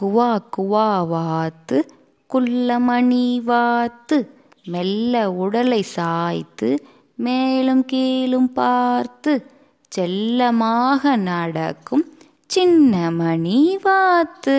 குவா குவா வாத்து குள்ளமணி வாத்து மெல்ல உடலை சாய்த்து மேலும் கீழும் பார்த்து செல்லமாக நடக்கும் சின்னமணி வாத்து.